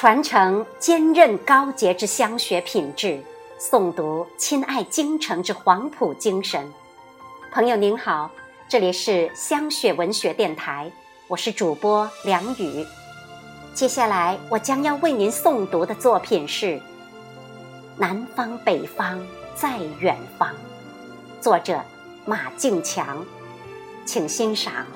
传承坚韧高洁之香雪品质，诵读亲爱京城之黄埔精神。朋友您好，这里是香雪文学电台，我是主播梁宇。接下来我将要为您诵读的作品是《南方北方在远方》，作者马敬强，请欣赏。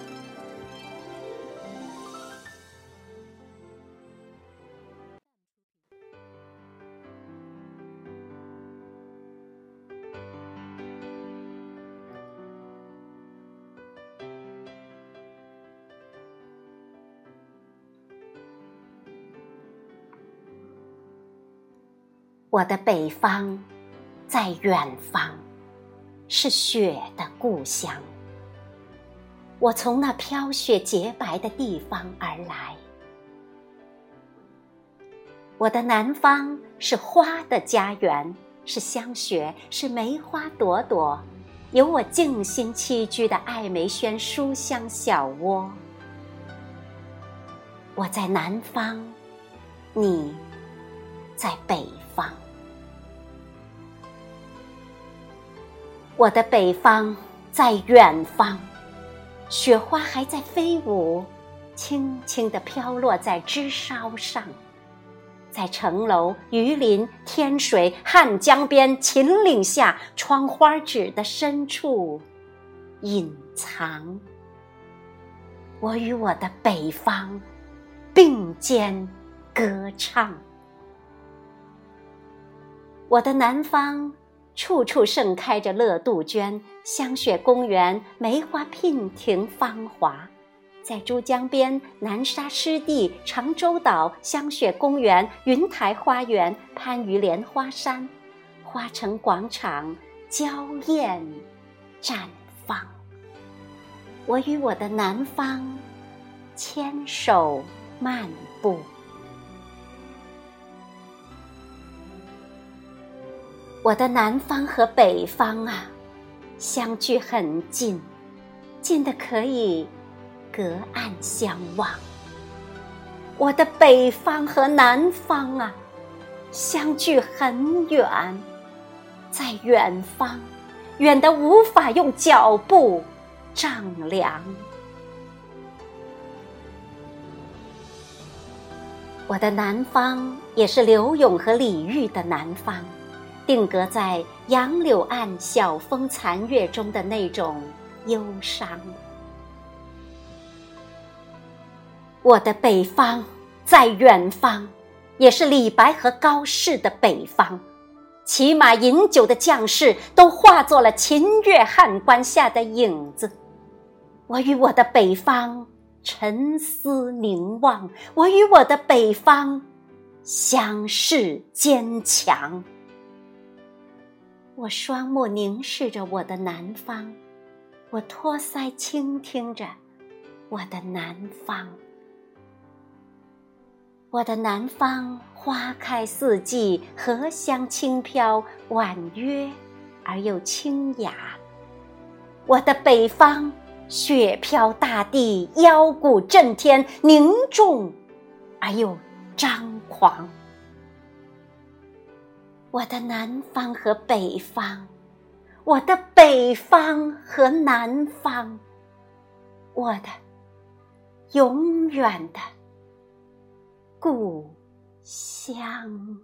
我的北方，在远方，是雪的故乡。我从那飘雪洁白的地方而来。我的南方是花的家园，是香雪，是梅花朵朵，有我静心栖居的艾梅轩书香小窝。我在南方，你在北方。我的北方在远方，雪花还在飞舞，轻轻地飘落在枝梢上，在城楼、榆林、天水、汉江边、秦岭下、窗花纸的深处隐藏。我与我的北方并肩歌唱，我的南方。处处盛开着乐杜鹃，香雪公园梅花娉婷芳华，在珠江边、南沙湿地、长洲岛、香雪公园、云台花园、番禺莲花山、花城广场娇艳绽放。我与我的南方牵手漫步。我的南方和北方啊，相距很近，近的可以隔岸相望。我的北方和南方啊，相距很远，在远方，远的无法用脚步丈量。我的南方也是柳永和李煜的南方。定格在杨柳岸晓风残月中的那种忧伤。我的北方在远方，也是李白和高适的北方。骑马饮酒的将士都化作了秦越汉关下的影子。我与我的北方沉思凝望，我与我的北方相视坚强。我双目凝视着我的南方，我托腮倾听着我的南方。我的南方花开四季，荷香轻飘，婉约而又清雅。我的北方雪飘大地，腰鼓震天，凝重而又张狂。我的南方和北方，我的北方和南方，我的永远的故乡。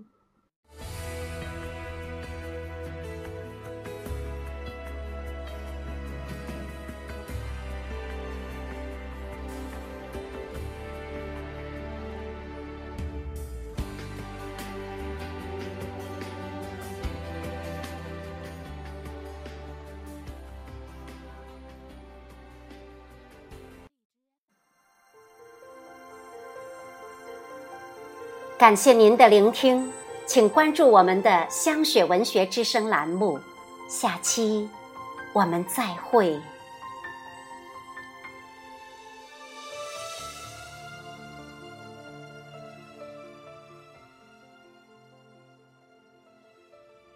感谢您的聆听，请关注我们的香雪文学之声栏目，下期我们再会。